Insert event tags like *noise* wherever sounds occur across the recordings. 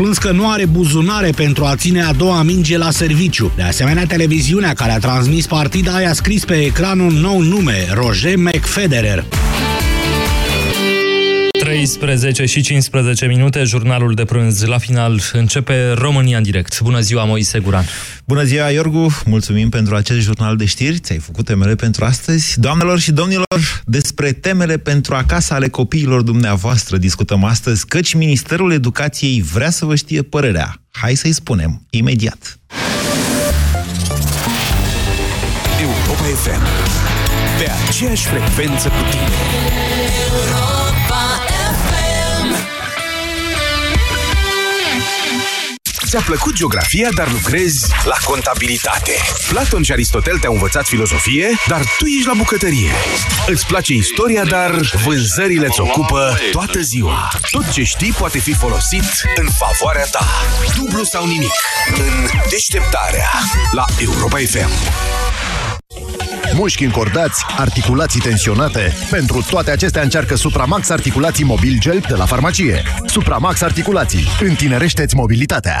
plâns că nu are buzunare pentru a ține a doua minge la serviciu. De asemenea, televiziunea care a transmis partida a scris pe ecran un nou nume, Roger McFederer. 13 și 15 minute, jurnalul de prânz. La final începe România în direct. Bună ziua, Moise Guran. Bună ziua, Iorgu. Mulțumim pentru acest jurnal de știri. Ți-ai făcut temele pentru astăzi. Doamnelor și domnilor, despre temele pentru acasă ale copiilor dumneavoastră discutăm astăzi, căci Ministerul Educației vrea să vă știe părerea. Hai să-i spunem, imediat. Europa FM. Pe aceeași frecvență cu tine. Ți-a plăcut geografia, dar lucrezi la contabilitate. Platon și Aristotel te-au învățat filozofie, dar tu ești la bucătărie. Îți place istoria, dar vânzările îți ocupă toată ziua. Tot ce știi poate fi folosit în favoarea ta. Dublu sau nimic. În deșteptarea la Europa FM. Mușchi încordați, articulații tensionate. Pentru toate acestea încearcă Supramax Articulații Mobil Gel de la farmacie. Supramax Articulații. Întinerește-ți mobilitatea.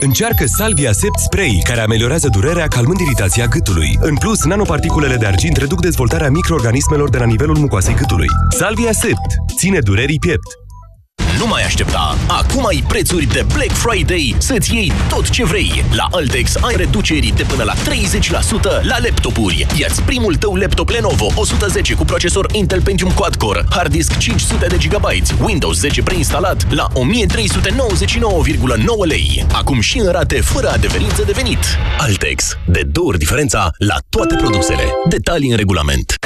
Încearcă Salvia Sept Spray, care ameliorează durerea calmând iritația gâtului. În plus, nanoparticulele de argint reduc dezvoltarea microorganismelor de la nivelul mucoasei gâtului. Salvia Sept. Ține durerii piept. Nu mai aștepta! Acum ai prețuri de Black Friday să-ți iei tot ce vrei. La Altex ai reduceri de până la 30% la laptopuri. Ia-ți primul tău laptop Lenovo 110 cu procesor Intel Pentium Quad-Core, hard disk 500 de GB, Windows 10 preinstalat la 1399,9 lei. Acum și în rate fără adeverință de venit. Altex. De două ori diferența la toate produsele. Detalii în regulament.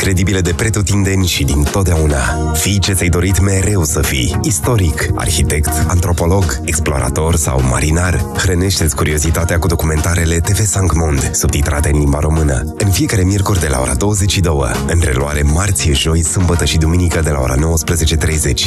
incredibile de pretutindeni și din totdeauna. Fii ce ți-ai dorit mereu să fii. Istoric, arhitect, antropolog, explorator sau marinar. Hrănește-ți curiozitatea cu documentarele TV Sancmond, subtitrate în limba română. În fiecare miercuri de la ora 22, în reluare marți, joi, sâmbătă și duminică de la ora 19.30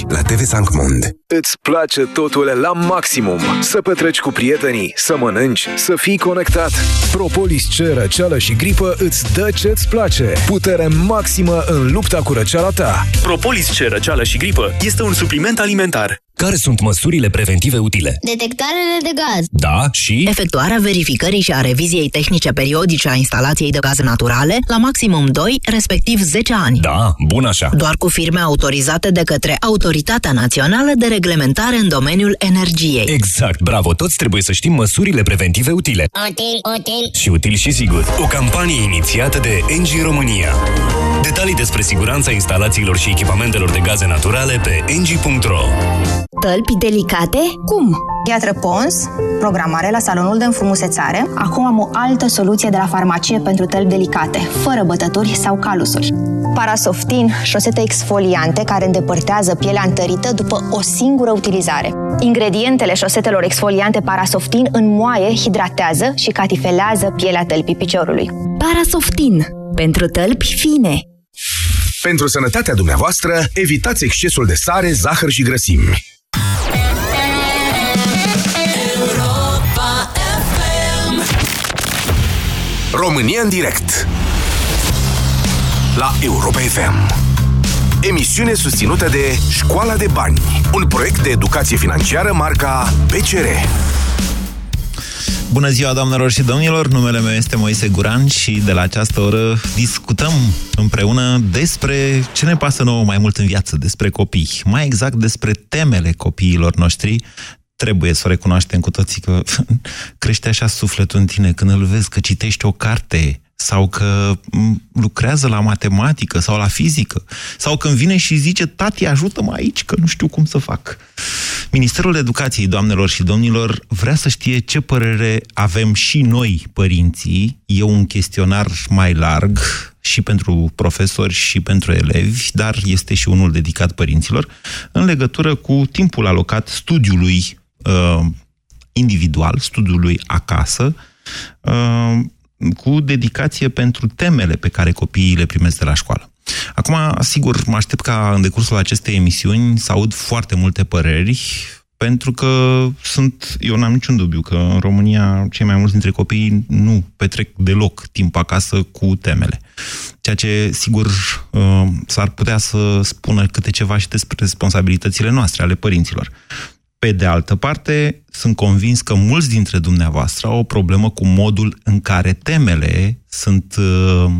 la TV Sancmond. Îți place totul la maximum. Să petreci cu prietenii, să mănânci, să fii conectat. Propolis C, răceală și gripă îți dă ce-ți place. Putere maximă în lupta cu răceala ta. Propolis C, răceală și gripă este un supliment alimentar. Care sunt măsurile preventive utile? Detectarele de gaz. Da, și? Efectuarea verificării și a reviziei tehnice periodice a instalației de gaze naturale la maximum 2, respectiv 10 ani. Da, bun așa. Doar cu firme autorizate de către Autoritatea Națională de Reglementare în domeniul energiei. Exact, bravo, toți trebuie să știm măsurile preventive utile. Util, util. Și util și sigur. O campanie inițiată de Engie România. Detalii despre siguranța instalațiilor și echipamentelor de gaze naturale pe engie.ro Tălpi delicate? Cum? Gheatră Pons, programare la salonul de înfrumusețare. Acum am o altă soluție de la farmacie pentru tălpi delicate, fără bătături sau calusuri. Parasoftin, șosete exfoliante care îndepărtează pielea întărită după o singură utilizare. Ingredientele șosetelor exfoliante Parasoftin înmoaie, hidratează și catifelează pielea tălpii piciorului. Parasoftin. Pentru tălpi fine. Pentru sănătatea dumneavoastră, evitați excesul de sare, zahăr și grăsimi. România în direct. La Europa FM Emisiune susținută de Școala de Bani Un proiect de educație financiară marca PCR Bună ziua, doamnelor și domnilor! Numele meu este Moise Guran și de la această oră discutăm împreună despre ce ne pasă nouă mai mult în viață, despre copii. Mai exact despre temele copiilor noștri. Trebuie să o recunoaștem cu toții că *laughs* crește așa sufletul în tine când îl vezi că citești o carte sau că lucrează la matematică sau la fizică, sau când vine și zice, tati, ajută-mă aici, că nu știu cum să fac. Ministerul Educației, doamnelor și domnilor, vrea să știe ce părere avem și noi, părinții. E un chestionar mai larg și pentru profesori și pentru elevi, dar este și unul dedicat părinților, în legătură cu timpul alocat studiului uh, individual, studiului acasă, uh, cu dedicație pentru temele pe care copiii le primesc de la școală. Acum, sigur, mă aștept ca în decursul acestei emisiuni să aud foarte multe păreri, pentru că sunt, eu n-am niciun dubiu că în România cei mai mulți dintre copii nu petrec deloc timp acasă cu temele. Ceea ce, sigur, uh, s-ar putea să spună câte ceva și despre responsabilitățile noastre, ale părinților. Pe de altă parte, sunt convins că mulți dintre dumneavoastră au o problemă cu modul în care temele sunt uh,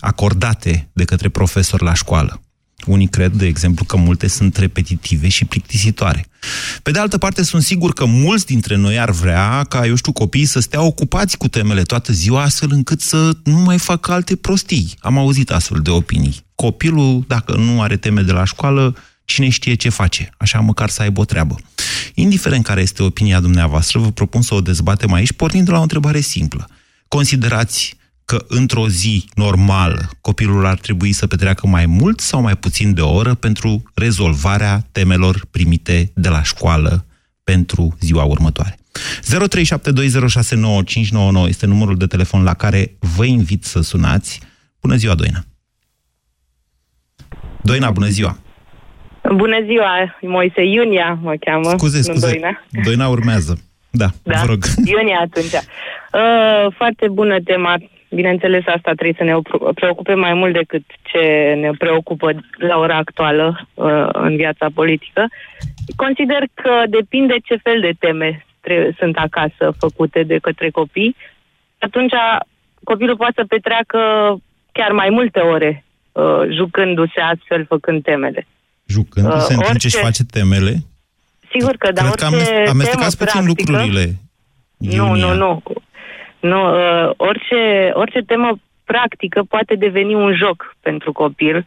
acordate de către profesori la școală. Unii cred, de exemplu, că multe sunt repetitive și plictisitoare. Pe de altă parte, sunt sigur că mulți dintre noi ar vrea ca, eu știu, copiii să stea ocupați cu temele toată ziua, astfel încât să nu mai facă alte prostii. Am auzit astfel de opinii. Copilul, dacă nu are teme de la școală, cine știe ce face, așa măcar să aibă o treabă. Indiferent care este opinia dumneavoastră, vă propun să o dezbatem aici, pornind de la o întrebare simplă. Considerați că într-o zi normală copilul ar trebui să petreacă mai mult sau mai puțin de o oră pentru rezolvarea temelor primite de la școală pentru ziua următoare. 0372069599 este numărul de telefon la care vă invit să sunați. Bună ziua, Doina! Doina, bună ziua! Bună ziua, Moise, Iunia mă cheamă. Scuze, scuze, Doina. Doina urmează. Da, da, vă rog. Iunia atunci. Uh, foarte bună tema. Bineînțeles, asta trebuie să ne preocupe mai mult decât ce ne preocupă la ora actuală uh, în viața politică. Consider că depinde ce fel de teme sunt acasă făcute de către copii. Atunci copilul poate să petreacă chiar mai multe ore uh, jucându-se astfel, făcând temele. Jucându-se uh, în timp ce își face temele? Sigur că, da, Cred că amest- amestecați puțin practică, lucrurile. Nu, nu, nu. Nu, uh, orice, orice temă practică poate deveni un joc pentru copil.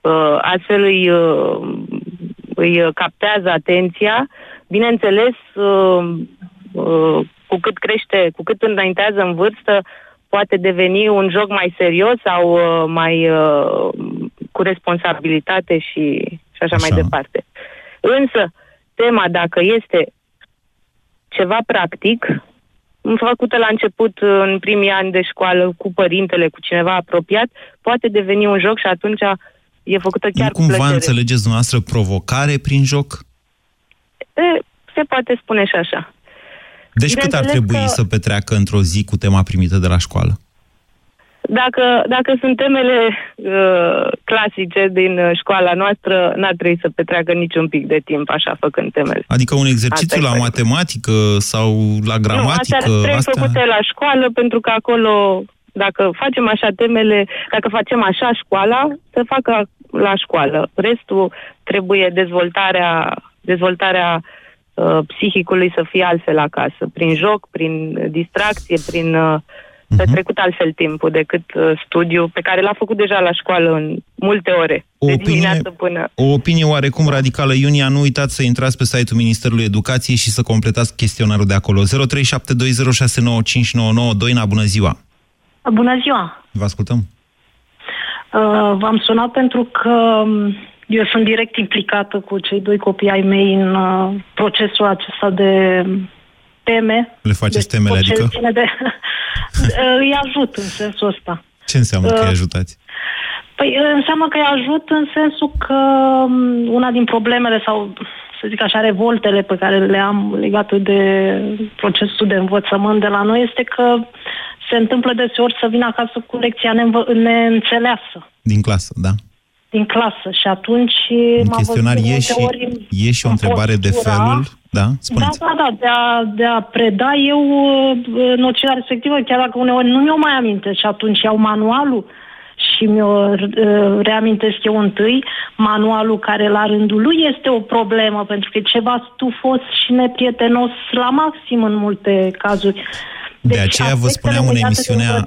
Uh, astfel îi, uh, îi captează atenția. Bineînțeles, uh, uh, cu cât crește, cu cât înaintează în vârstă, poate deveni un joc mai serios sau uh, mai uh, cu responsabilitate și, și așa, așa mai departe. Însă, tema, dacă este ceva practic, făcută la început, în primii ani de școală, cu părintele, cu cineva apropiat, poate deveni un joc și atunci e făcută chiar nu cumva cu plăcere. înțelegeți dumneavoastră provocare prin joc? E, se poate spune și așa. Deci cât ar trebui că... să petreacă într-o zi cu tema primită de la școală? Dacă, dacă sunt temele uh, clasice din uh, școala noastră, n-ar trebui să petreacă niciun pic de timp așa făcând temele. Adică un exercițiu la matematică sau la gramatică? Nu, astea trebuie astea... făcute la școală pentru că acolo, dacă facem așa temele, dacă facem așa școala, să facă la școală. Restul trebuie dezvoltarea, dezvoltarea uh, psihicului să fie altfel acasă, prin joc, prin distracție, prin... Uh, petrecut altfel timpul decât uh, studiu pe care l-a făcut deja la școală în multe ore, o de opinie, dimineață până... O opinie oarecum radicală, Iunia, nu uitați să intrați pe site-ul Ministerului Educației și să completați chestionarul de acolo. 0372069599 Doina, bună ziua! Bună ziua! Vă ascultăm! Uh, v-am sunat pentru că um, eu sunt direct implicată cu cei doi copii ai mei în uh, procesul acesta de teme. Le faceți temele, adică? *laughs* De, îi ajut în sensul ăsta. Ce înseamnă că îi ajutați? Păi înseamnă că îi ajut în sensul că um, una din problemele sau să zic așa, revoltele pe care le am legate de procesul de învățământ de la noi este că se întâmplă deseori să vină acasă cu lecția neînvă- neînțeleasă. Din clasă, da. Din clasă și atunci În chestionar e și, e și o întrebare de felul, da? Spuneți. Da, da, da, de a, de a preda eu uh, noțiunea respectivă, chiar dacă uneori nu mi-o mai aminte și atunci iau manualul și mi-o uh, reamintesc eu întâi, manualul care la rândul lui este o problemă, pentru că e ceva stufos și neprietenos la maxim în multe cazuri. De deci, aceea vă spuneam în emisiunea...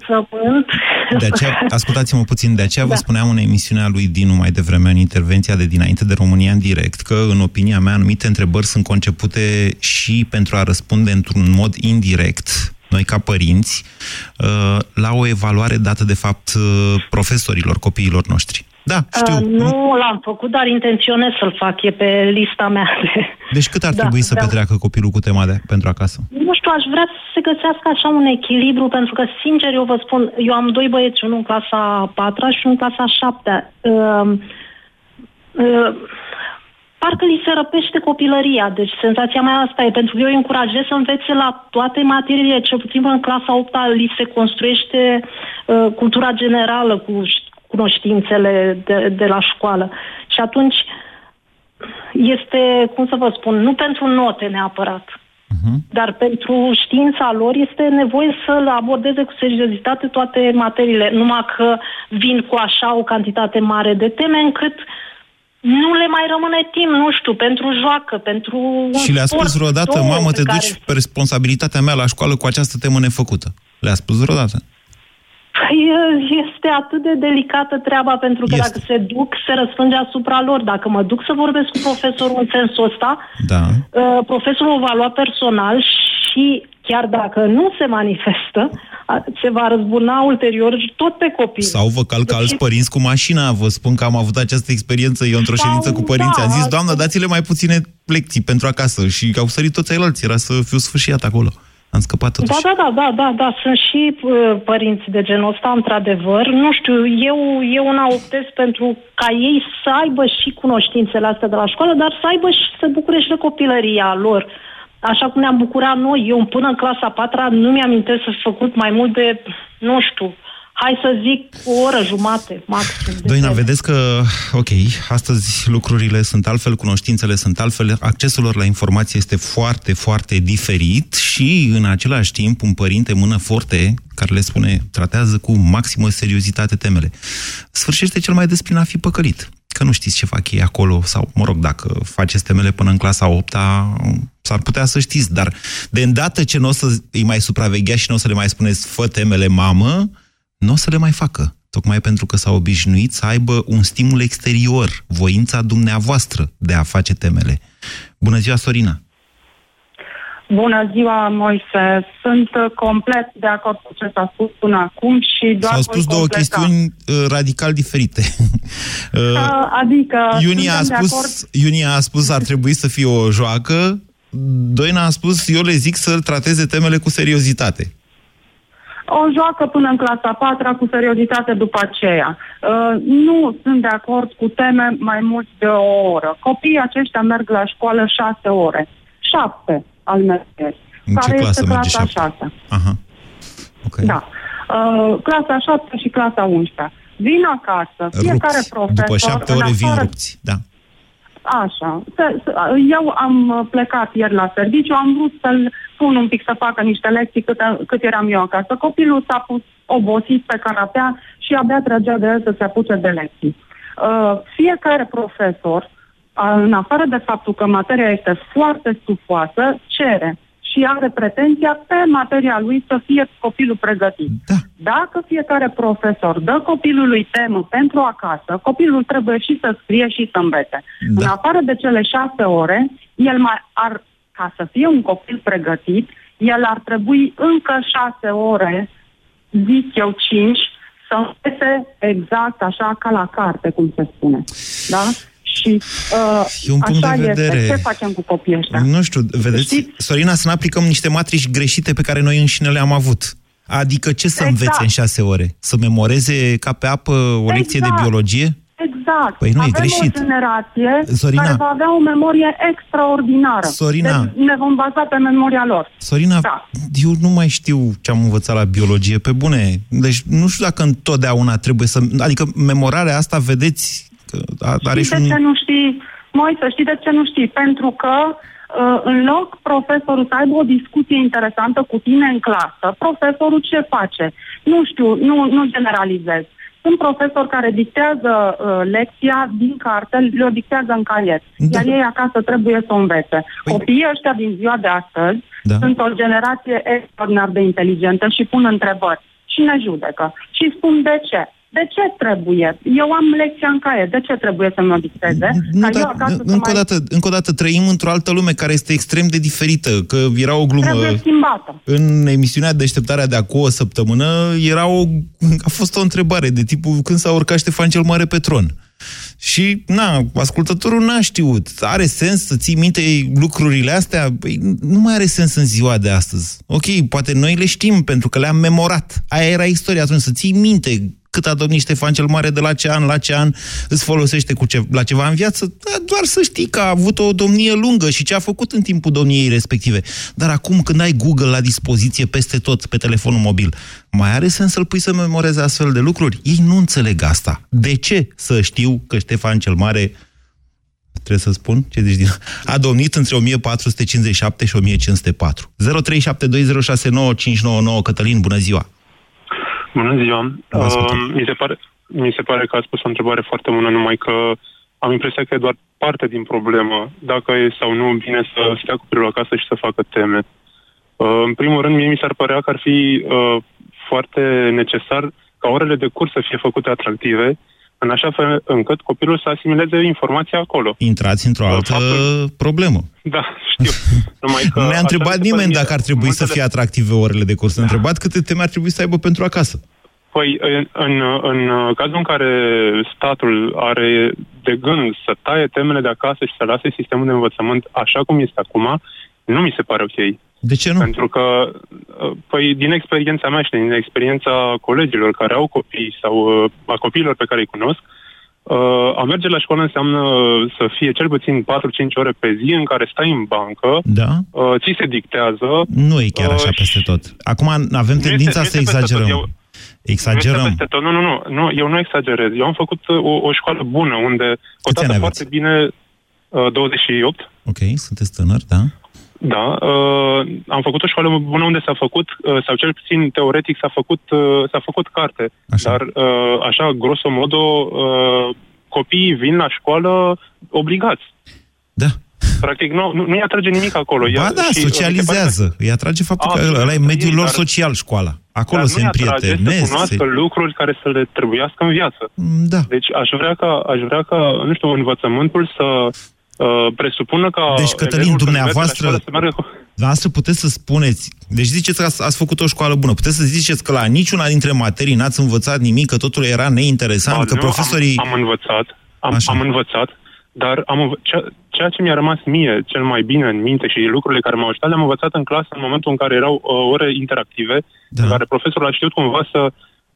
De aceea, ascultați-mă puțin, de aceea da. vă spuneam în emisiunea lui Dinu mai devreme, în intervenția de dinainte de România în direct, că, în opinia mea, anumite întrebări sunt concepute și pentru a răspunde într-un mod indirect, noi ca părinți, uh, la o evaluare dată, de fapt, uh, profesorilor copiilor noștri. Da, știu. Uh, nu l-am făcut, dar intenționez să-l fac, e pe lista mea. *laughs* De... Deci cât ar da, trebui să da. petreacă copilul cu tema de pentru acasă? Nu știu, aș vrea să se găsească așa un echilibru, pentru că, sincer, eu vă spun, eu am doi băieți, unul în clasa a patra și unul în clasa a șaptea. Uh, uh, parcă li se răpește copilăria. Deci senzația mea asta e, pentru că eu îi încurajez să învețe la toate materiile, cel puțin în clasa 8 li se construiește uh, cultura generală cu cunoștințele de, de la școală. Și atunci este, cum să vă spun, nu pentru note neapărat, uh-huh. dar pentru știința lor este nevoie să le abordeze cu seriozitate toate materiile, numai că vin cu așa o cantitate mare de teme încât nu le mai rămâne timp, nu știu, pentru joacă, pentru Și le-a spus vreodată, mamă, te care... duci pe responsabilitatea mea la școală cu această temă nefăcută. Le-a spus vreodată? Păi, este atât de delicată treaba, pentru că este. dacă se duc, se răspunde asupra lor. Dacă mă duc să vorbesc cu profesorul în sensul ăsta, da. Uh, profesorul o va lua personal și chiar dacă nu se manifestă, se va răzbuna ulterior tot pe copii. Sau vă calcă alți părinți cu mașina. Vă spun că am avut această experiență eu într-o ședință cu părinți. Da, am zis, doamnă, dați-le mai puține lecții pentru acasă. Și au sărit toți ceilalți. Era să fiu sfârșit acolo. Am scăpat totuși. Da, da, da, da, da, da. Sunt și uh, părinți de genul ăsta, într-adevăr. Nu știu, eu, eu una optez pentru ca ei să aibă și cunoștințele astea de la școală, dar să aibă și să bucure și de copilăria lor. Așa cum ne-am bucurat noi. Eu până în clasa patra nu mi-am să făcut mai mult de, nu știu, hai să zic, o oră jumate, maxim. Doina, vedeți că, ok, astăzi lucrurile sunt altfel, cunoștințele sunt altfel, accesul lor la informație este foarte, foarte diferit și, în același timp, un părinte mână forte, care le spune, tratează cu maximă seriozitate temele, sfârșește cel mai des prin a fi păcălit. Că nu știți ce fac ei acolo, sau, mă rog, dacă faceți temele până în clasa 8 s-ar putea să știți, dar de îndată ce nu o să îi mai supravegheați și nu o să le mai spuneți, fă temele mamă, nu o să le mai facă, tocmai pentru că s-au obișnuit să aibă un stimul exterior, voința dumneavoastră de a face temele. Bună ziua, Sorina! Bună ziua, Moise. Sunt uh, complet de acord cu ce s-a spus până acum și doar S-au spus două completa. chestiuni uh, radical diferite. *laughs* uh, adică... Iunia a, spus, Iunia a spus ar trebui să fie o joacă, Doina a spus eu le zic să trateze temele cu seriozitate o joacă până în clasa 4 cu seriozitate după aceea. Uh, nu sunt de acord cu teme mai mult de o oră. Copiii aceștia merg la școală șase ore. Șapte al mergeri. În care ce clasă este clasa șase. Aha. Okay. Da. Uh, clasa 7 și clasa 11. Vin acasă, fiecare rupți. profesor... După șapte ore vin rupți, da. Așa. Eu am plecat ieri la serviciu, am vrut să-l pun un pic să facă niște lecții cât, cât eram eu acasă. Copilul s-a pus obosit pe canapea și abia trăgea de el să se apuce de lecții. Uh, fiecare profesor, uh, în afară de faptul că materia este foarte stufoasă, cere și are pretenția pe materia lui să fie copilul pregătit. Da. Dacă fiecare profesor dă copilului temă pentru acasă, copilul trebuie și să scrie și să învețe. Da. În afară de cele șase ore, el mai ar, ca să fie un copil pregătit, el ar trebui încă șase ore, zic eu cinci, să învețe exact așa ca la carte, cum se spune. Da? Și uh, e un punct așa de vedere. Este. Ce facem cu copiii ăștia? Nu știu, vedeți, Știți? Sorina, să nu aplicăm niște matrici greșite pe care noi înșine le-am avut. Adică ce să exact. învețe în șase ore? Să memoreze ca pe apă o exact. lecție de exact. biologie? Exact. Păi nu, Avem e greșit. o generație Sorina. care va avea o memorie extraordinară. Sorina. Deci ne vom baza pe memoria lor. Sorina, da. eu nu mai știu ce am învățat la biologie, pe bune. Deci nu știu dacă întotdeauna trebuie să... Adică memorarea asta, vedeți, are știi și un... de ce nu știi, Moi, să știi de ce nu știi? Pentru că uh, în loc profesorul să aibă o discuție interesantă cu tine în clasă, profesorul ce face? Nu știu, nu, nu generalizez. Sunt profesori care dictează uh, lecția din carte, le-o dictează în caiet, da. iar ei acasă trebuie să o învețe. Păi... Copiii ăștia din ziua de astăzi Da. Sunt o generație extraordinar de inteligentă și pun întrebări și ne judecă. Și spun de ce. De ce trebuie? Eu am lecția în caiet. De ce trebuie să mă dicteze? Nu, Ca dar, eu acasă să încă, o mai... dată, încă o dată, trăim într-o altă lume care este extrem de diferită, că era o glumă... Trebuie schimbată. În emisiunea Deșteptarea de acum o săptămână era o, a fost o întrebare de tipul când s-a urcat Ștefan cel Mare pe tron. Și, na, ascultătorul n-a știut. Are sens să ții minte lucrurile astea? Păi, nu mai are sens în ziua de astăzi. Ok, poate noi le știm pentru că le-am memorat. Aia era istoria atunci, să ții minte cât a domnit Ștefan cel Mare, de la ce an la ce an îți folosește cu ce, la ceva în viață, da, doar să știi că a avut o domnie lungă și ce a făcut în timpul domniei respective. Dar acum, când ai Google la dispoziție peste tot pe telefonul mobil, mai are sens să-l pui să memoreze astfel de lucruri? Ei nu înțeleg asta. De ce să știu că Ștefan cel Mare trebuie să spun, ce zici din... a domnit între 1457 și 1504. 0372069599 Cătălin, bună ziua! Bună ziua. Uh, mi, se pare, mi se pare că ați pus o întrebare foarte bună, numai că am impresia că e doar parte din problemă, dacă e sau nu bine să stea cu copilul acasă și să facă teme. Uh, în primul rând, mie mi s-ar părea că ar fi uh, foarte necesar ca orele de curs să fie făcute atractive, în așa fel încât copilul să asimileze informația acolo. Intrați într-o altă Faptul... problemă. Da, știu. Numai că *laughs* nu ne-a întrebat nimeni dacă ar trebui să multele- fie atractive orele de curs. Ne-a întrebat câte teme ar trebui să aibă pentru acasă. Păi, în, în, în cazul în care statul are de gând să taie temele de acasă și să lase sistemul de învățământ așa cum este acum, nu mi se pare ok. De ce nu? Pentru că, uh, păi, din experiența mea și din experiența colegilor care au copii sau uh, a copiilor pe care îi cunosc, uh, a merge la școală înseamnă să fie cel puțin 4-5 ore pe zi în care stai în bancă, Da? uh, ți se dictează. Nu e chiar așa Uh, peste tot. Acum avem Nu tendința este- să nu este peste tot. exagerăm. Eu- Nu, Exagerăm. este peste tot. nu, nu, nu, nu, eu nu exagerez. Eu am făcut uh, o, o școală bună unde cotată foarte bine uh, 28. Ok, sunteți tânăr, da? Da, uh, am făcut o școală bună unde s-a făcut, uh, sau cel puțin teoretic s-a făcut, uh, s-a făcut carte. Așa. Dar, uh, așa, grosomodo, uh, copiii vin la școală obligați. Da. Practic, nu, nu, nu-i atrage nimic acolo. Ba Ea- da, și, uh, mi se pare socializează. Îi atrage faptul A, că ăla e mediul lor dar- social, școala. Acolo dar se nu-i atrage să împrietenesc. cunoască se- lucruri care să le trebuiască în viață. Da. Deci aș vrea ca, aș vrea ca nu știu, învățământul să uh, presupună ca Deci, Cătălin, elevul când merge la dumneavoastră- școală să meargă cu... Dumneavoastră puteți să spuneți, deci ziceți că ați, ați făcut o școală bună, puteți să ziceți că la niciuna dintre materii n-ați învățat nimic, că totul era neinteresant, Ba, că nu, profesorii... Am, am învățat, am, am învățat, dar am, învă- ceea, ceea ce mi-a rămas mie cel mai bine în minte și lucrurile care m-au ajutat, le-am învățat în clasă în momentul în care erau uh, ore interactive, da. în care profesorul a știut cumva să,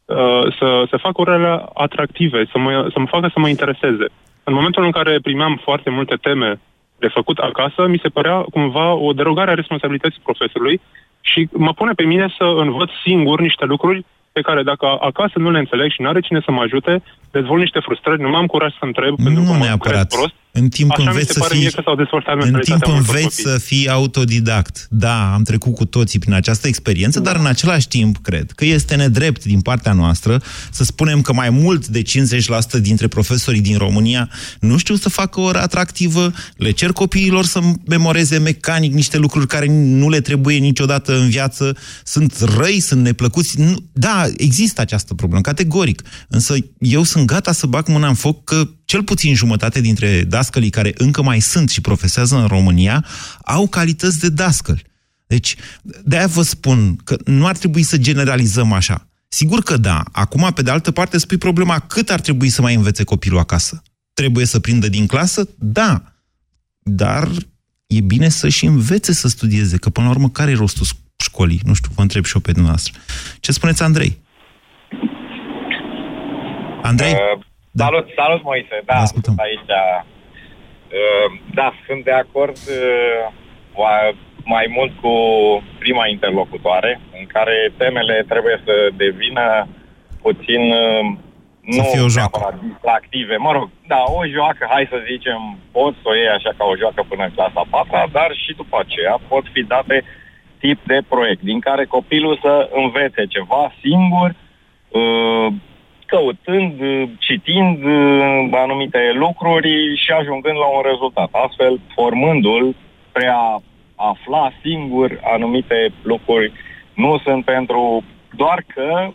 uh, să, să facă orele atractive, să mă, să mă facă să mă intereseze. În momentul în care primeam foarte multe teme de făcut acasă, mi se părea cumva o derogare a responsabilității profesorului și mă pune pe mine să învăț singur niște lucruri pe care dacă acasă nu le înțeleg și nu are cine să mă ajute, dezvolt niște frustrări, nu am curaj să întreb pentru că Nu mă neapărat. cred prost. În timp Așa mi înveți se să pare fii, mie că s-au dezvoltat în mentalitatea timp multor înveți copii. să fii autodidact. Da, am trecut cu toții prin această experiență, dar în același timp cred că este nedrept din partea noastră să spunem că mai mult de 50% dintre profesorii din România nu știu să facă o oră atractivă, le cer copiilor să memoreze mecanic niște lucruri care nu le trebuie niciodată în viață, sunt răi, sunt neplăcuți. Nu, da, există această problemă, categoric. Însă eu sunt gata să bag mâna în foc că cel puțin jumătate dintre dascălii care încă mai sunt și profesează în România au calități de dascăl. Deci, de-aia vă spun că nu ar trebui să generalizăm așa. Sigur că da. Acum, pe de altă parte, spui problema cât ar trebui să mai învețe copilul acasă. Trebuie să prindă din clasă? Da. Dar e bine să și învețe să studieze, că până la urmă care e rostul școlii? Nu știu, vă întreb și eu pe dumneavoastră. Ce spuneți, Andrei? Andrei? Uh, salut, salut Moise, da, sunt aici. Uh, da, sunt de acord uh, wa- mai mult cu prima interlocutoare, în care temele trebuie să devină puțin uh, nu fie o joacă. neapărat distractive. Mă rog, da, o joacă, hai să zicem, poți să o iei așa ca o joacă până în clasa 4 dar și după aceea pot fi date tip de proiect, din care copilul să învețe ceva singur, uh, căutând, uh, citind uh, anumite lucruri și ajungând la un rezultat. Astfel, formându-l spre a afla singur anumite lucruri nu sunt pentru... Doar că,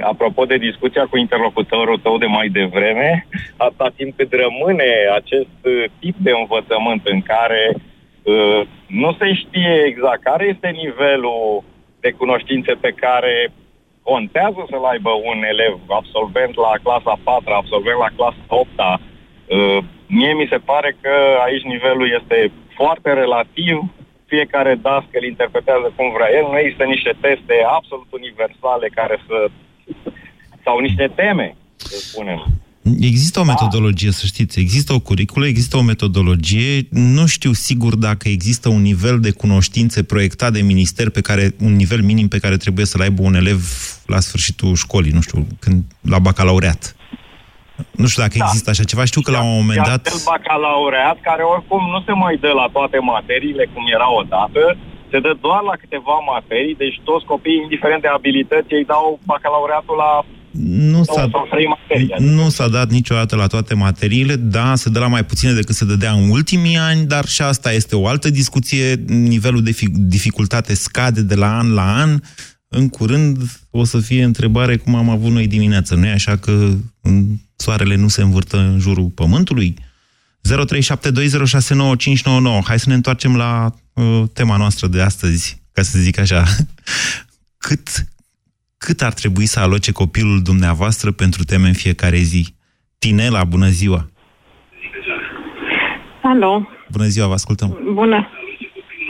apropo de discuția cu interlocutorul tău de mai devreme, atâta timp cât rămâne acest uh, tip de învățământ în care uh, nu se știe exact care este nivelul de cunoștințe pe care contează să-l aibă un elev absolvent la clasa 4, absolvent la clasa 8 uh, Mie mi se pare că aici nivelul este foarte relativ, fiecare dascăl interpretează cum vrea el, nu există niște teste absolut universale care să... sau niște teme, să spunem. Există o metodologie, să știți. Există o curiculă, există o metodologie. Nu știu sigur dacă există un nivel de cunoștințe proiectat de minister pe care, un nivel minim pe care trebuie să-l aibă un elev la sfârșitul școlii, nu știu, când, la bacalaureat. Nu știu dacă da. există așa ceva. Știu că la un moment dat... Iar bacalaureat, care oricum nu se mai dă la toate materiile cum era odată, se dă doar la câteva materii, deci toți copiii, indiferent de abilități, ei dau bacalaureatul la nu s-a, materii, nu s-a dat niciodată la toate materiile, da, se dă la mai puține decât se dădea în ultimii ani, dar și asta este o altă discuție. Nivelul de dificultate scade de la an la an. În curând o să fie întrebare cum am avut noi dimineață. Nu e așa că soarele nu se învârtă în jurul pământului? 0372069599. Hai să ne întoarcem la uh, tema noastră de astăzi, ca să zic așa. *laughs* Cât, cât ar trebui să aloce copilul dumneavoastră pentru teme în fiecare zi? Tinela, bună ziua! Alo! Bună ziua, vă ascultăm! Bună!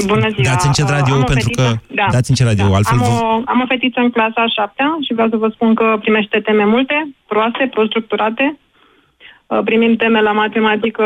Bună ziua! Dați încet radio pentru fetiță, că... Da. Dați încet radio, da. altfel... Am, Vă... o, am o fetiță în clasa a șaptea și vreau să vă spun că primește teme multe, proaste, prostructurate. Uh, primim teme la matematică,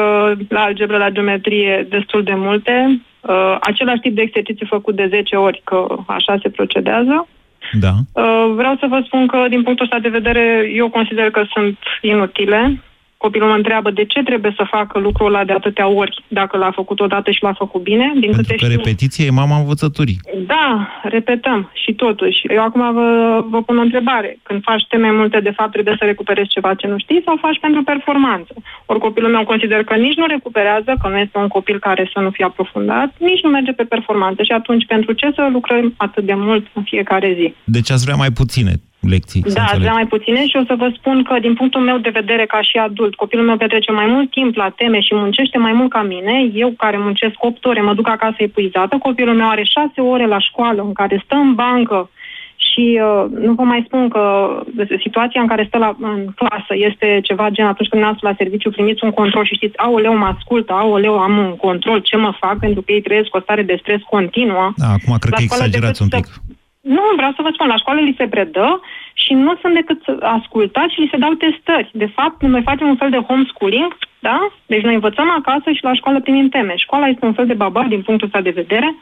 la algebră, la geometrie, destul de multe. Uh, același tip de exerciții făcut de 10 ori, că așa se procedează. Da. Uh, vreau să vă spun că, din punctul ăsta de vedere, eu consider că sunt inutile. Copilul mă întreabă de ce trebuie să facă lucrul ăla de atâtea ori dacă l-a făcut odată și l-a făcut bine. Din Pentru câte că știu, repetiție e mama învățăturii. da, repetăm și totuși. Eu acum vă, vă pun o întrebare. Când faci teme multe, de fapt trebuie să recuperezi ceva ce nu știi sau faci pentru performanță? Ori copilul meu consider că nici nu recuperează, că nu este un copil care să nu fie aprofundat, nici nu merge pe performanță. Și atunci pentru ce să lucrăm atât de mult în fiecare zi? Deci ați vrea mai puține lecții, să Da, înțeleg. vrea mai puține și o să vă spun că, din punctul meu de vedere, ca și adult, copilul meu petrece mai mult timp la teme și muncește mai mult ca mine. Eu, care muncesc 8 ore, mă duc acasă epuizată. Copilul meu are 6 ore la școală în care stă în bancă și uh, nu vă mai spun că situația în care stă la, în clasă este ceva gen atunci când ați la serviciu primiți un control și știți, aoleu, mă ascultă, aoleu, am un control, ce mă fac, pentru că ei trăiesc o stare de stres continuă. Da, acum cred La că școală exagerați un decât pic. Nu, vreau să vă spun, la școală li se predă și nu sunt decât ascultați și li se dau testări. De fapt, noi facem un fel de homeschooling, da? Deci noi învățăm acasă și la școală primim teme. Școala este un fel de babar din punctul ăsta de vedere,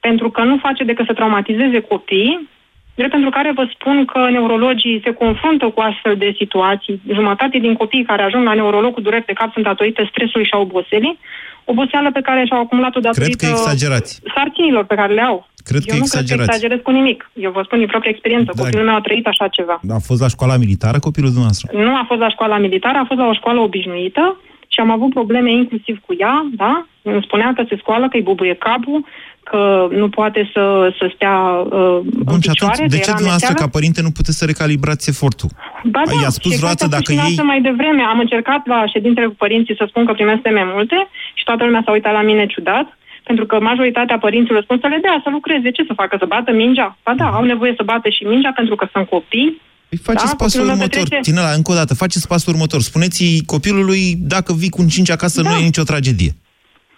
pentru că nu face decât să traumatizeze copiii, drept pentru care vă spun că neurologii se confruntă cu astfel de situații. Jumătate din copiii care ajung la neurolog cu dureri de cap sunt datorită stresului și a oboselii, oboseală pe care și-au acumulat-o Cred datorită că exagerați. sarcinilor pe care le au. Cred că Eu nu exagerați. cred că exagerez cu nimic. Eu vă spun din proprie experiență. Da. Copilul meu a trăit așa ceva. A fost la școala militară copilul dumneavoastră? Nu a fost la școala militară, a fost la o școală obișnuită și am avut probleme inclusiv cu ea, da? Îmi spunea că se scoală, că îi bubuie capul, că nu poate să, să stea uh, Bun, în și picioare, atunci, de ce era dumneavoastră amețeală. ca părinte nu puteți să recalibrați efortul? Ba da, I-a spus și vreodată exact dacă a spus și ei... noastră mai devreme. Am încercat la ședințele cu părinții să spun că primesc teme multe și toată lumea s-a uitat la mine ciudat, pentru că majoritatea părinților spun să le dea, să lucreze. Ce să facă? Să bată mingea? Ba da, au nevoie să bată și mingea pentru că sunt copii. Păi faceți Da, pasul copilul meu următor. petrece- Tinela, încă o dată, faceți pasul următor. Spuneți copilului, dacă vii cu un 5 acasă, Da. nu e nicio tragedie.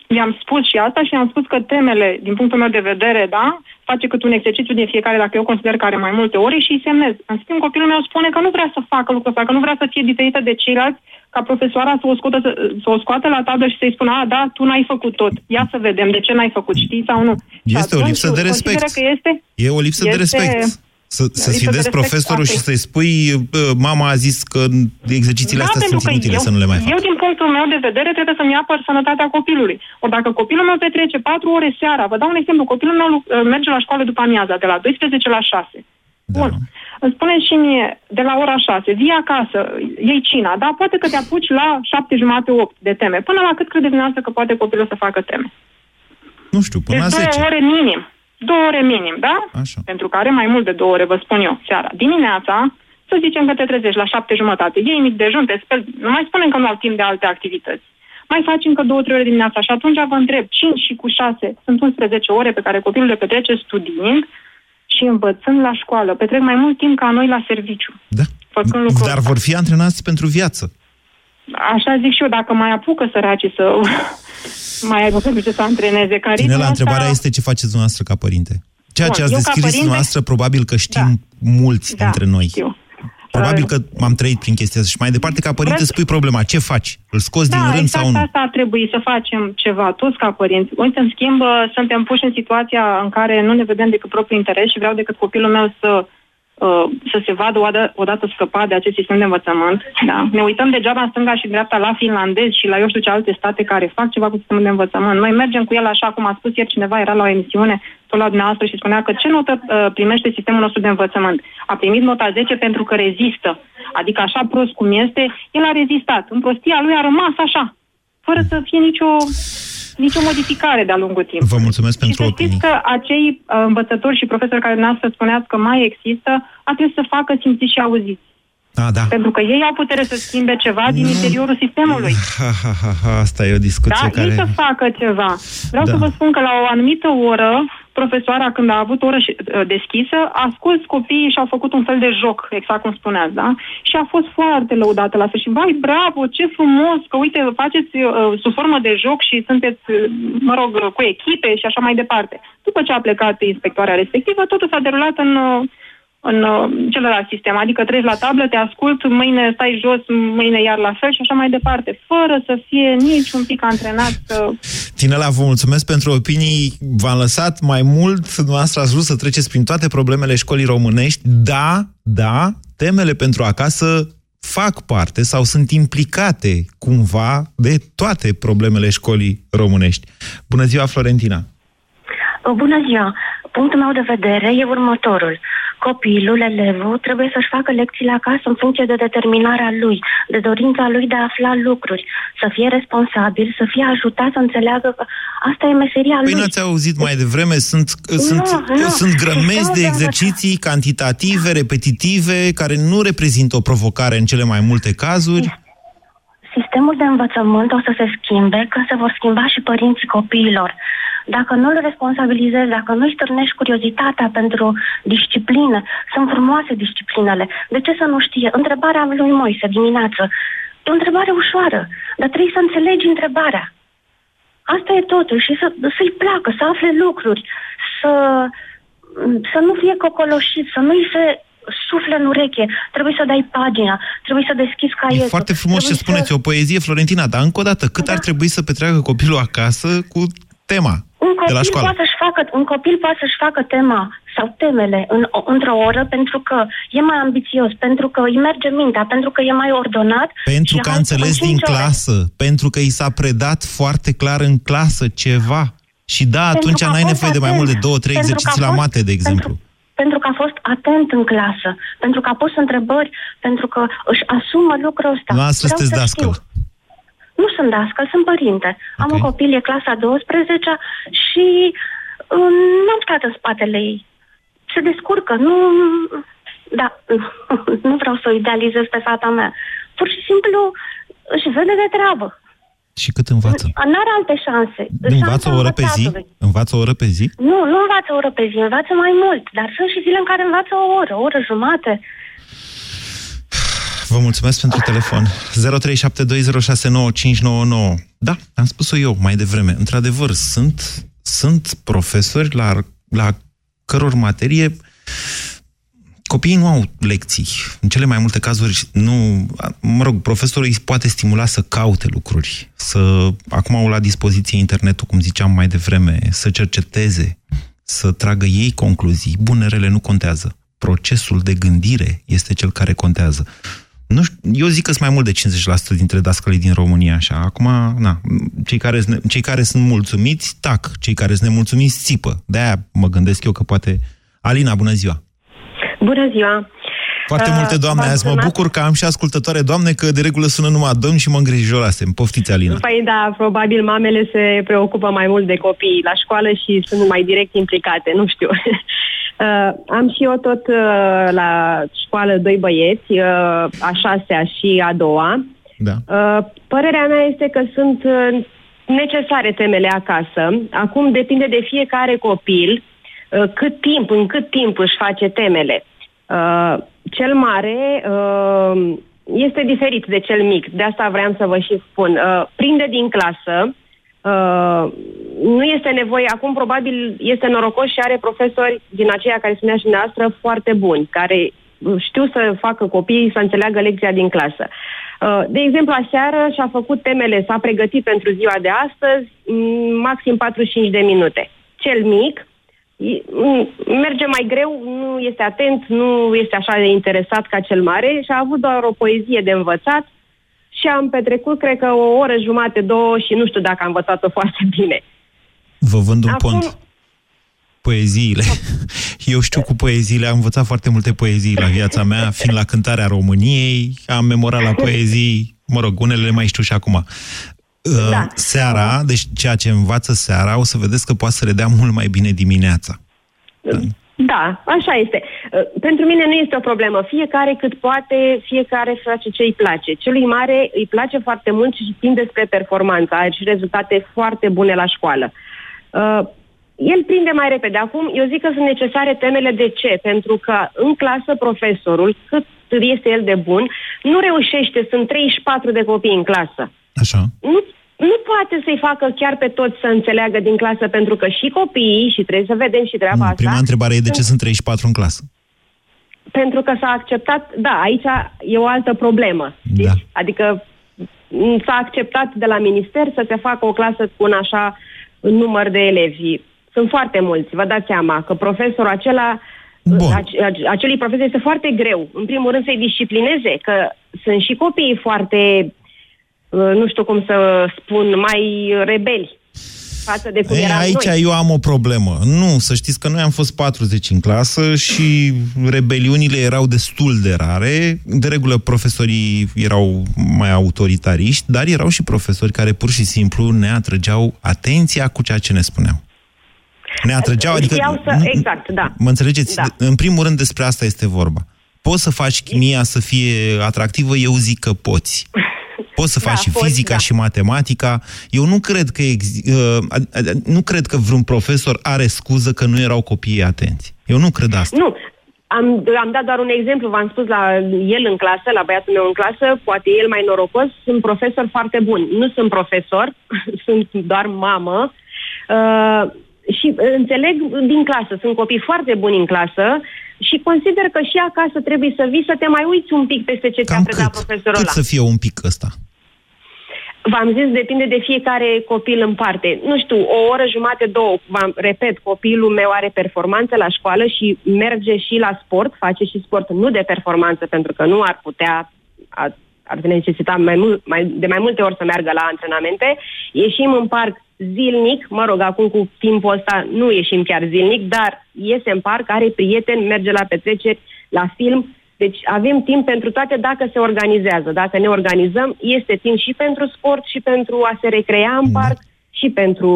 I-am spus și asta și am spus că temele, din punctul meu de vedere, da, face cât un exercițiu din fiecare, dacă eu consider că are mai multe ore și îi semnez. În schimb, copilul meu spune că nu vrea să facă lucrul ăsta, că nu vrea să fie diferită de ceilalți, ca profesoara să o, scoată, să, să o scoată la tablă și să-i spună, a, da, tu n-ai făcut tot, ia să vedem de ce n-ai făcut, știi sau nu. Și Este o atunci lipsă de eu respect. consideră Că este, E o lipsă de Este- respect. Să, lipsă să de sfidezi respect, profesorul asta și e. să-i spui, "Bă, mama a zis că exercițiile astea pentru sunt că inutile, eu, să nu le mai fac. Eu, din punctul meu de vedere, trebuie să-mi apăr sănătatea copilului. Ori dacă copilul meu petrece 4 ore seara, vă dau un exemplu, copilul meu lu- merge la școală după amiaza, de la 12 la 6. Da. Bun. Îmi spune și mie, de la ora 6, vii acasă, iei cina, da? Poate că te apuci la 7 jumate, 8 de teme. Până la cât credeți dumneavoastră că poate copilul să facă teme? Nu știu, până deci la 10. două ore minim. Două ore minim, da? Așa. Pentru care mai mult de două ore, vă spun eu, seara. Dimineața, să zicem că te trezești la șapte jumătate, iei mic dejun, te speli, nu mai spunem că nu au timp de alte activități. Mai faci încă două, trei ore dimineața și atunci vă întreb, 5 și cu 6 sunt 11 ore pe care copilul le petrece studiind și învățând la școală. Petrec mai mult timp ca noi la serviciu. Da. Făcând lucruri. Dar vor fi antrenați pentru viață. Așa zic și eu, dacă mai apucă săracii să mai aibă pentru ce să antreneze. Că în Tine ritmul la ăsta- întrebarea este ce faceți dumneavoastră ca părinte. Ceea ce Bun, ați eu ca descris părinte- dumneavoastră, probabil că știm mulți Da, dintre noi. știu. Probabil Uh, că m-am trăit prin chestia asta și mai departe, ca părinte, Vreți- spui problema. Ce faci? Îl scoți din Da, rând exact sau nu? asta ar trebui să facem ceva, toți ca părinți. Uite, în schimb, suntem puși în situația în care nu ne vedem decât propriul interes și vreau decât copilul meu să uh, să se vadă odată, odată scăpat de acest sistem de învățământ. Da? Ne uităm degeaba în stânga și dreapta la finlandezi și la eu știu ce alte state care fac ceva cu sistemul de învățământ. Noi mergem cu el așa, cum a spus ieri cineva, era la o emisiune tot la dumneavoastră și spunea că ce notă uh, primește sistemul nostru de învățământ. A primit nota 10 pentru că rezistă. Adică așa prost cum este, el a rezistat. În prostia lui a rămas așa, fără să fie nicio, nicio modificare de-a lungul timpului. Vă mulțumesc pentru Să opinii. știți că acei uh, învățători și profesori care dumneavoastră spuneați că mai există, ar trebui să facă simțiți și auziți. Da, da. Pentru că ei au putere să schimbe ceva din interiorul sistemului. Ha, ha, ha, ha, asta e o discuție Da, care... ei să facă ceva. Vreau Da. să vă spun că la o anumită oră, profesoara, când a avut oră și- uh, deschisă, a scos copiii și au făcut un fel de joc, exact cum spuneați, da? Și a fost foarte lăudată la sfârșit. Vai, bravo, ce frumos, că uite, faceți uh, sub formă de joc și sunteți, uh, mă rog, uh, cu echipe și așa mai departe. După ce a plecat inspectoarea respectivă, totul s-a derulat în... Uh, în uh, celălalt sistem, adică treci la tablă, te ascult, mâine stai jos, mâine iar la fel și așa mai departe, fără să fie nici un pic antrenat să Tinela, vă mulțumesc pentru opinii. V-am lăsat mai mult. Dumneavoastră ați vrut să treceți prin toate problemele școlii românești. Da, da, temele pentru acasă fac parte sau sunt implicate cumva de toate problemele școlii românești. Bună ziua, Florentina! Bună ziua! Punctul meu de vedere e următorul. Copilul, elevul, trebuie să-și facă lecțiile acasă în funcție de determinarea lui, de dorința lui de a afla lucruri, să fie responsabil, să fie ajutat să înțeleagă că asta e meseria Păi lui. n-ați auzit mai devreme, sunt, sunt, nu. sunt grămezi Sistemul de de exerciții cantitative, repetitive, care nu reprezintă o provocare în cele mai multe cazuri. Sistemul de învățământ o să se schimbe când se vor schimba și părinții copiilor. Dacă nu îl responsabilizezi, dacă nu îi stârnești curiozitatea pentru disciplină, sunt frumoase disciplinele. De ce să nu știe? Întrebarea lui Moise dimineață. E o întrebare ușoară, dar trebuie să înțelegi întrebarea. Asta e totul și să, să-i placă, să afle lucruri, să, să nu fie cocoloșit, să nu-i se sufle în ureche, trebuie să dai pagina, trebuie să deschizi caietul. E foarte frumos ce trebuie spuneți, o poezie, Florentina, dar încă o dată, cât ar trebui să petreacă copilul acasă cu tema Un de la copil, școală? poate să-și facă, un copil poate să-și facă tema sau temele în, într-o oră pentru că e mai ambițios, pentru că îi merge mintea, pentru că e mai ordonat. Pentru și că a hai, înțeles în din cinci ore. clasă, pentru că i s-a predat foarte clar în clasă ceva. Și da, Pentru atunci că a n-ai fost nevoie de mai atent. mult de două, trei Pentru că a exerciții la fost- mate, de exemplu. Pentru că a fost atent în clasă, pentru că a pus întrebări, pentru că își asumă lucrul ăsta. Noastră Vreau sunteți să dascăl. Știu. Nu sunt dascăl, sunt părinte. Okay. Am un copil, e clasa 12 și um, n-am stat în spatele ei. Se descurcă, nu... Da, *laughs* nu vreau să o idealizez pe fata mea. Pur și simplu își vede de treabă. Și cât învață? N-are alte șanse. Învață o oră pe zi? învățatului. Învață o oră pe zi? Nu, nu învață o oră pe zi, învață mai mult. Dar sunt și zile în care învață o oră, o oră jumate. Vă mulțumesc pentru telefon. 0372069599. Da, am spus-o eu mai devreme. Într-adevăr, sunt, sunt profesori la, la căror materie copiii nu au lecții. În cele mai multe cazuri, nu, mă rog, profesorul îi poate stimula să caute lucruri, să, acum au la dispoziție internetul, cum ziceam mai devreme, să cerceteze, să tragă ei concluzii. Bunerele nu contează. Procesul de gândire este cel care contează. Nu știu, eu zic că sunt mai mult de 50% dintre dascălii din România, așa. Acum, na, cei care, cei care sunt mulțumiți, tac. Cei care sunt nemulțumiți, țipă. De-aia mă gândesc eu că poate... Alina, bună ziua! Bună ziua! Foarte Uh, multe doamne v-am azi. Mă sunat. bucur că am și ascultătoare doamne, că de regulă sună numai domn și mă îngrijorasem. Poftiți, Alina. Păi da, probabil mamele se preocupă mai mult de copii la școală și sunt mai direct implicate, nu știu. *laughs* Uh, am și eu tot uh, la școală doi băieți, uh, a șasea și a doua. Da. Uh, părerea mea este că sunt uh, necesare temele acasă. Acum depinde de fiecare copil uh, cât timp, în cât timp își face temele. Uh, cel mare uh, este diferit de cel mic, de asta vreau să vă și spun. Uh, prinde din clasă, uh, nu este nevoie, acum probabil este norocos și are profesori din aceia care spunea și dumneavoastră foarte buni, care uh, știu să facă copiii să înțeleagă lecția din clasă. Uh, De exemplu, aseară și-a făcut temele, s-a pregătit pentru ziua de astăzi, mm, maxim 45 de minute. Cel mic i- mm, merge mai greu, nu este atent, nu este așa de interesat ca cel mare și a avut doar o poezie de învățat și am petrecut, cred că, o oră jumate, două și nu știu dacă am învățat-o foarte bine. Vă vând un Acum- pont. Poeziile. *laughs* Eu știu cu poeziile, am învățat foarte multe poezii la viața mea, fiind la cântarea României, am memorat la poezii, mă rog, unele le mai știu și acum. Da. Seara, deci ceea ce învață seara, o să vedeți că poate să le dea mult mai bine dimineața. Da, așa este. Uh, Pentru mine nu este o problemă. Fiecare cât poate, fiecare face ce îi place. Celui mare îi place foarte mult și tinde spre performanță. Are și rezultate foarte bune la școală. Uh, el prinde mai repede. Acum, eu zic că sunt necesare temele de ce? Pentru că în clasă profesorul, cât este el de bun, nu reușește, sunt 34 de copii în clasă. Așa. Nu, nu poate să-i facă chiar pe toți să înțeleagă din clasă, pentru că și copiii, și trebuie să vedem și treaba asta, Prima întrebare e de ce sunt 34 în clasă? pentru că s-a acceptat, da, aici e o altă problemă. Da. Adică m, s-a acceptat de la minister să se facă o clasă cu un așa număr de elevi. Sunt foarte mulți, vă dați seama că profesorul acela, ace- ace- acelui profesor este foarte greu. În primul rând să-i disciplineze, că sunt și copiii foarte, uh, nu știu cum să spun, mai rebeli față de cum Ei, eram aici noi. eu am o problemă. Nu, să știți că noi am fost 40 în clasă și rebeliunile erau destul de rare. De regulă profesorii erau mai autoritariști, dar erau și profesori care pur și simplu ne atrăgeau atenția cu ceea ce ne spuneau. Ne atrăgeau, adică... Știau să, exact, da. Mă înțelegeți? Da. În primul rând despre asta este vorba. Poți să faci chimia să fie atractivă? Eu zic că poți. *laughs* Poți să Da, faci și poți, fizica da. și matematica. Eu nu cred că ex- uh, ad- ad- nu cred că vreun profesor are scuză că nu erau copiii atenți. Eu nu cred asta. Nu, am, am dat doar un exemplu, v-am spus la el în clasă, la băiatul meu în clasă, poate el mai norocos, sunt profesor foarte bun. Nu sunt profesor, *laughs* sunt doar mamă. Uh, și înțeleg din clasă, sunt copii foarte buni în clasă și consider că și acasă trebuie să vii să te mai uiți un pic peste ce ți-a predat profesorul Cât ăla. să fie un pic ăsta? V-am zis, depinde de fiecare copil în parte. Nu știu, o oră jumate, două, v-am, repet, copilul meu are performanță la școală și merge și la sport, face și sport, nu de performanță, pentru că nu ar putea, ar, ar necesita mai mult, mai, de mai multe ori să meargă la antrenamente. Ieșim în parc zilnic, mă rog, acum cu timpul ăsta nu ieșim chiar zilnic, dar iese în parc, are prieteni, merge la petreceri, la film, deci avem timp pentru toate dacă se organizează. Dacă ne organizăm, este timp și pentru sport, și pentru a se recrea în parc, și pentru...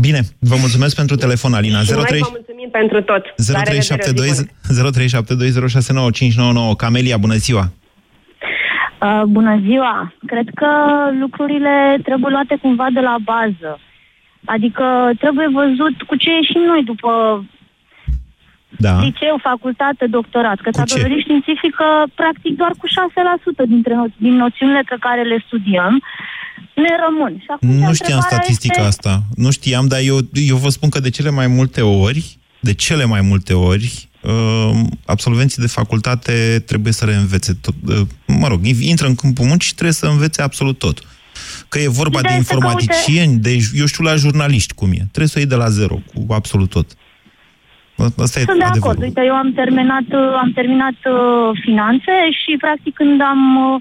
Bine, vă mulțumesc pentru telefon, Alina. Și 03 noi vă mulțumim pentru tot. La revedere, o zi bună. 0372069599. Camelia, bună ziua! Uh, bună ziua! Cred că lucrurile trebuie luate cumva de la bază. Adică trebuie văzut cu ce ieșim noi după da. liceu, facultate, doctorat. Că Cu s-a ce? dovedit științific că practic doar cu 6% dintre no- din noțiunile pe care le studiem ne rămân. Și atunci Nu știam întrebarea statistica este... asta. Nu știam, dar eu, eu vă spun că de cele mai multe ori, de cele mai multe ori, uh, absolvenții de facultate trebuie să reînvețe tot. Uh, mă rog, intră în câmpul muncii și trebuie să învețe absolut tot. Că e vorba Ideea de este că, informaticieni, de, eu știu, la jurnaliști cum e. Trebuie să o iei de la zero, cu absolut tot. Asta e Sunt de acord. adevărul. Uite, eu am terminat, uh, am terminat uh, finanțe și, practic, când am uh,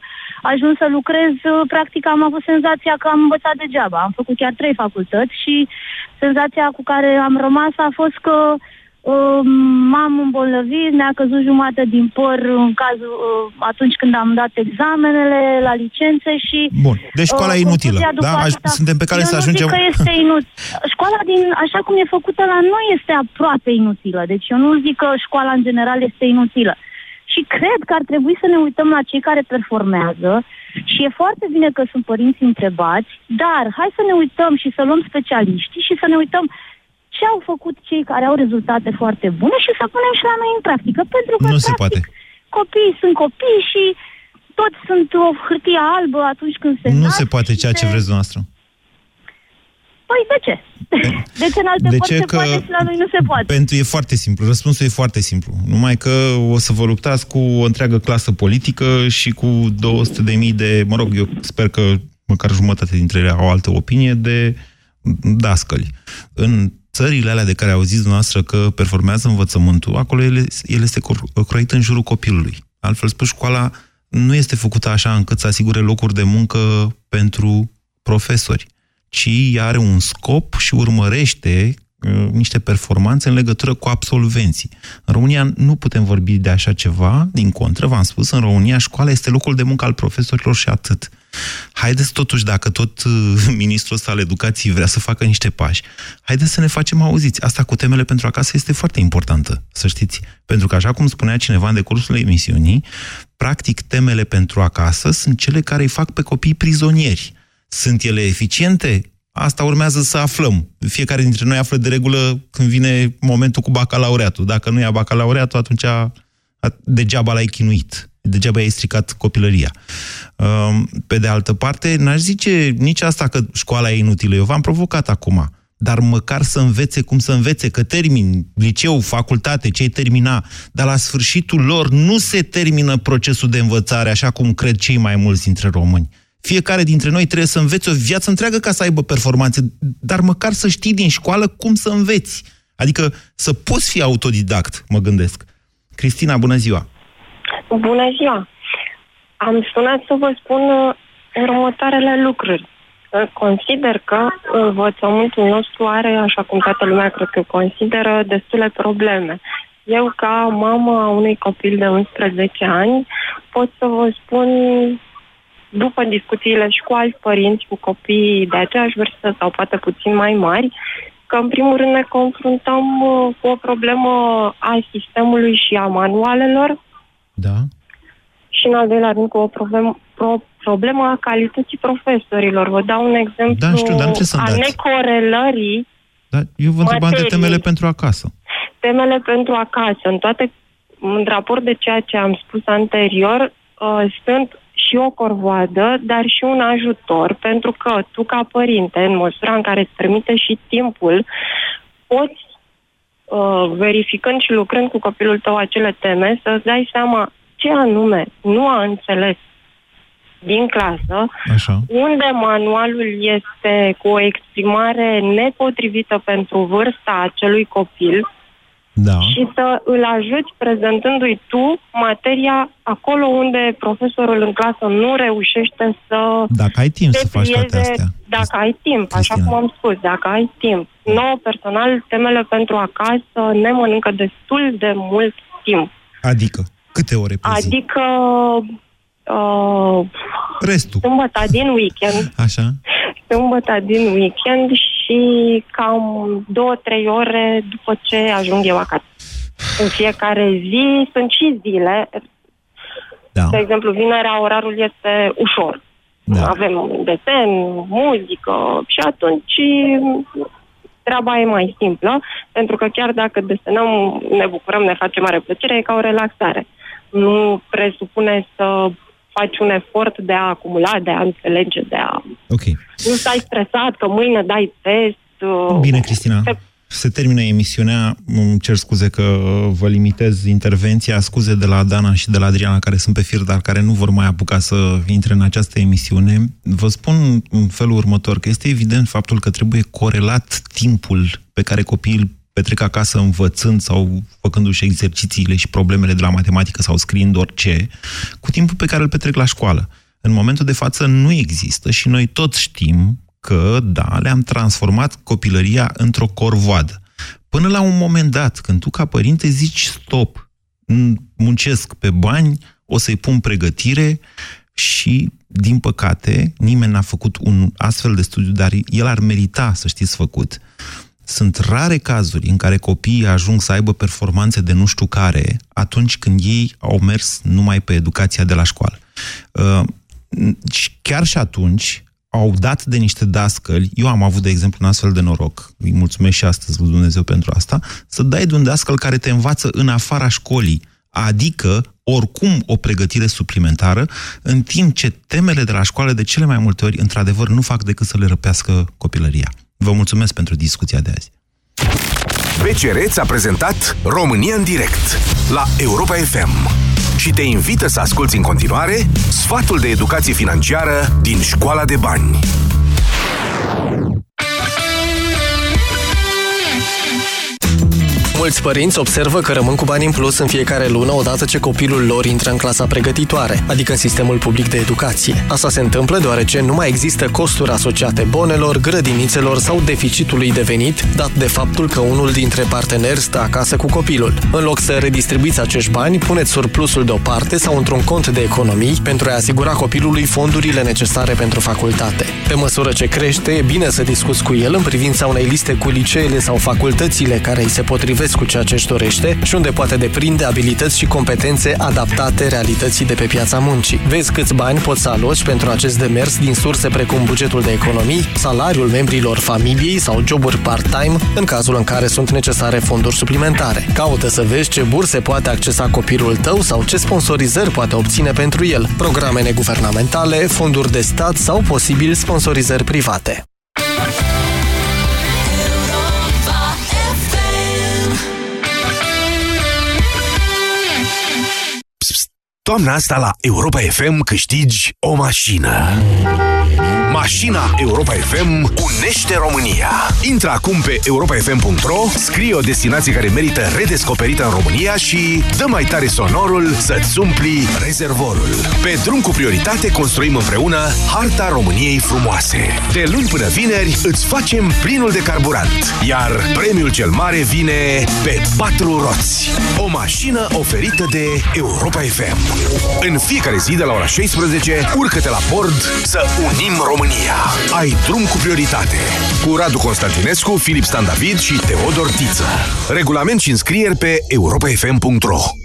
ajuns să lucrez, uh, practic, am avut senzația că am învățat degeaba. Am făcut chiar trei facultăți și senzația cu care am rămas a fost că m-am îmbolnăvit, ne-a căzut jumătate din păr în cazul, uh, atunci când am dat examenele la licențe și... Bun, deci școala uh, e inutilă, da? Asta, Suntem pe care să ajungem... Eu nu zic că este inutilă. Școala, din, așa cum e făcută la noi, este aproape inutilă. Deci eu nu zic că școala în general este inutilă. Și cred că ar trebui să ne uităm la cei care performează și e foarte bine că sunt părinți întrebați, dar hai să ne uităm și să luăm specialiștii și să ne uităm ce au făcut cei care au rezultate foarte bune și să punem și la noi în practică. Pentru că, nu practic, se poate. copiii sunt copii și toți sunt o hârtie albă atunci când se Nu se poate ceea ce vreți noastră. Păi de ce? *laughs* De ce în alte de ce se că poate și la noi nu se poate? Pentru e foarte simplu. Răspunsul e foarte simplu. Numai că o să vă luptați cu o întreagă clasă politică și cu 200 de mii de, mă rog, eu sper că măcar jumătate dintre ele au altă opinie, de dascăli. În țările alea de care auziți dumneavoastră că performează învățământul, acolo ele, el este croit în jurul copilului. Altfel spus, școala nu este făcută așa încât să asigure locuri de muncă pentru profesori, ci are un scop și urmărește uh, niște performanțe în legătură cu absolvenții. În România nu putem vorbi de așa ceva, din contră, v-am spus, în România școala este locul de muncă al profesorilor și atât. Haideți totuși, dacă tot uh, *laughs* ministrul ăsta al educației vrea să facă niște pași, haideți să ne facem auziți. Asta cu temele pentru acasă este foarte importantă, să știți. Pentru că, așa cum spunea cineva în decursul emisiunii, practic temele pentru acasă sunt cele care îi fac pe copii prizonieri. Sunt ele eficiente? Asta urmează să aflăm. Fiecare dintre noi află de regulă când vine momentul cu bacalaureatul. Dacă nu ia bacalaureatul, atunci degeaba l-ai chinuit. Degeaba ai stricat copilăria. Um, pe de altă parte, n-aș zice nici asta că școala e inutilă. Eu v-am provocat acum. Dar măcar să învețe cum să învețe, că termin liceu, facultate, ce termina, dar la sfârșitul lor nu se termină procesul de învățare așa cum cred cei mai mulți dintre români. Fiecare dintre noi trebuie să învețe o viață întreagă ca să aibă performanțe, dar măcar să știi din școală cum să înveți. Adică să poți fi autodidact, mă gândesc. Cristina, bună ziua! Bună ziua! Am sunat să vă spun uh, următoarele lucruri. Consider că învățământul nostru are, așa cum toată lumea cred că consideră, destule probleme. Eu, ca mamă a unui copil de 11 ani, pot să vă spun, după discuțiile și cu alți părinți, cu copii de aceeași vârstă sau poate puțin mai mari, că în primul rând ne confruntăm uh, cu o problemă a sistemului și a manualelor, da. Și în al doilea rând cu o problemă, pro, problemă a calității profesorilor. Vă dau un exemplu da, știu, dar să a necorelării da, Eu vă întrebam de temele pentru acasă. Temele pentru acasă. În toate, în raport de ceea ce am spus anterior, uh, sunt și o corvoadă, dar și un ajutor, pentru că tu, ca părinte, în măsura în care îți permite și timpul, poți uh, verificând și lucrând cu copilul tău acele teme, să-ți dai seama ce anume nu a înțeles din clasă, Așa. unde manualul este cu o exprimare nepotrivită pentru vârsta acelui copil da. și să îl ajuți prezentându-i tu materia acolo unde profesorul în clasă nu reușește să Dacă ai timp să faci toate astea. Dacă ai timp, Cristina. așa cum am spus, dacă ai timp. Nou personal, temele pentru acasă ne mănâncă destul de mult timp. Adică? Câte ore pe zi? Adică... Uh, Restul. Sâmbătă din weekend. Așa. Sâmbătă din weekend și cam două, trei ore după ce ajung eu acasă. În fiecare zi sunt și zile. Da. De exemplu, vinerea orarul este ușor. Da. Avem desen, muzică și atunci treaba e mai simplă, pentru că chiar dacă desenăm, ne bucurăm, ne face mare plăcere, e ca o relaxare. Nu presupune să faci un efort de a acumula, de a înțelege, de a... Ok. Nu stai stresat că mâine dai test. Uh, Bine, Cristina. Se se termină emisiunea. Îmi cer scuze că vă limitez intervenția. Scuze de la Dana și de la Adriana, care sunt pe fir, dar care nu vor mai apuca să intre în această emisiune. Vă spun în felul următor, că este evident faptul că trebuie corelat timpul pe care copiii petrec acasă învățând sau făcându-și exercițiile și problemele de la matematică sau scriind orice, cu timpul pe care îl petrec la școală. În momentul de față nu există și noi toți știm că, da, le-am transformat copilăria într-o corvoadă. Până la un moment dat, când tu ca părinte zici stop, muncesc pe bani, o să-i pun pregătire și, din păcate, nimeni n-a făcut un astfel de studiu, dar el ar merita să știți făcut. Sunt rare cazuri în care copiii ajung să aibă performanțe de nu știu care atunci când ei au mers numai pe educația de la școală. Uh, chiar și atunci au dat de niște dascăli, eu am avut, de exemplu, un astfel de noroc, îi mulțumesc și astăzi lui Dumnezeu pentru asta, să dai de un dascăl care te învață în afara școlii, adică oricum o pregătire suplimentară, în timp ce temele de la școală de cele mai multe ori, într-adevăr, nu fac decât să le răpească copilăria. Vă mulțumesc pentru discuția de azi. BCR ți-a prezentat România în direct la Europa FM și te invită să asculti în continuare sfatul de educație financiară din Școala de Bani. Mulți părinți observă că rămân cu bani în plus în fiecare lună odată ce copilul lor intră în clasa pregătitoare, adică în sistemul public de educație. Asta se întâmplă deoarece nu mai există costuri asociate bonelor, grădinițelor sau deficitului de venit, dat de faptul că unul dintre parteneri stă acasă cu copilul. În loc să redistribuiți acești bani, puneți surplusul deoparte sau într-un cont de economii pentru a asigura copilului fondurile necesare pentru facultate. Pe măsură ce crește, e bine să discuți cu el în privința unei liste cu liceele sau facultățile care îi se potrivesc cu ceea ce își dorește și unde poate deprinde abilități și competențe adaptate realității de pe piața muncii. Vezi câți bani poți să aloci pentru acest demers din surse precum bugetul de economii, salariul membrilor familiei sau joburi part-time, în cazul în care sunt necesare fonduri suplimentare. Caută să vezi ce burse poate accesa copilul tău sau ce sponsorizări poate obține pentru el, programe neguvernamentale, fonduri de stat sau posibil sponsorizări private. Toamna asta la Europa FM câștigi o mașină. Mașina Europa FM unește România. Intră acum pe europafm.ro, scrie o destinație care merită redescoperită în România și dă mai tare sonorul să-ți umpli rezervorul. Pe drum cu prioritate construim împreună harta României frumoase. De luni până vineri îți facem plinul de carburant, iar premiul cel mare vine pe patru roți. O mașină oferită de Europa FM. În fiecare zi de la ora 16, urcă-te la bord să unim România. România. Ai drum cu prioritate. Cu Radu Constantinescu, Filip Stan David și Teodor Tiță. Regulament și înscrieri pe europafm.ro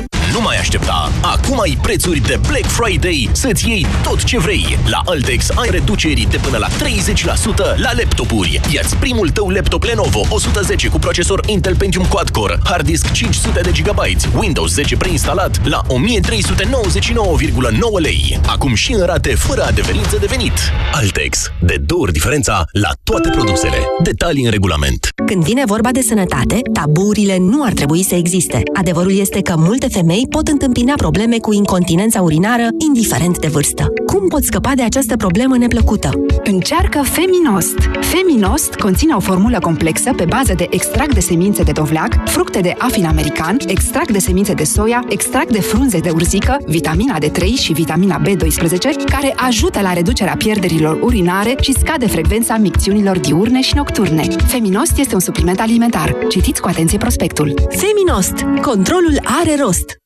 Nu mai aștepta! Acum ai prețuri de Black Friday să-ți iei tot ce vrei. La Altex ai reduceri de până la 30% la laptopuri. Iați primul tău laptop Lenovo 110 cu procesor Intel Pentium Quad-Core, hard disk 500 de GB, Windows 10 preinstalat la 1399,9 lei. Acum și în rate fără adeverință de venit. Altex. De două ori diferența la toate produsele. Detalii în regulament. Când vine vorba de sănătate, taburile nu ar trebui să existe. Adevărul este că multe femei femei pot întâmpina probleme cu incontinența urinară, indiferent de vârstă. Cum poți scăpa de această problemă neplăcută? Încearcă Feminost! Feminost conține o formulă complexă pe bază de extract de semințe de dovleac, fructe de afin american, extract de semințe de soia, extract de frunze de urzică, vitamina D3 și vitamina B12, care ajută la reducerea pierderilor urinare și scade frecvența micțiunilor diurne și nocturne. Feminost este un supliment alimentar. Citiți cu atenție prospectul. Feminost. Controlul are rost.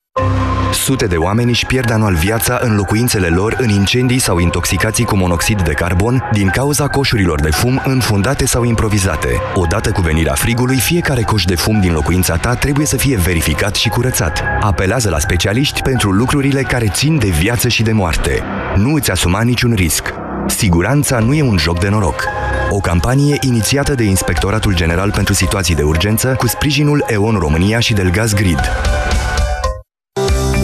Sute de oameni își pierd anual viața în locuințele lor în incendii sau intoxicații cu monoxid de carbon din cauza coșurilor de fum înfundate sau improvizate. Odată cu venirea frigului, fiecare coș de fum din locuința ta trebuie să fie verificat și curățat. Apelează la specialiști pentru lucrurile care țin de viață și de moarte. Nu îți asuma niciun risc. Siguranța nu e un joc de noroc. O campanie inițiată de Inspectoratul General pentru Situații de Urgență cu sprijinul EON România și Delgaz Grid.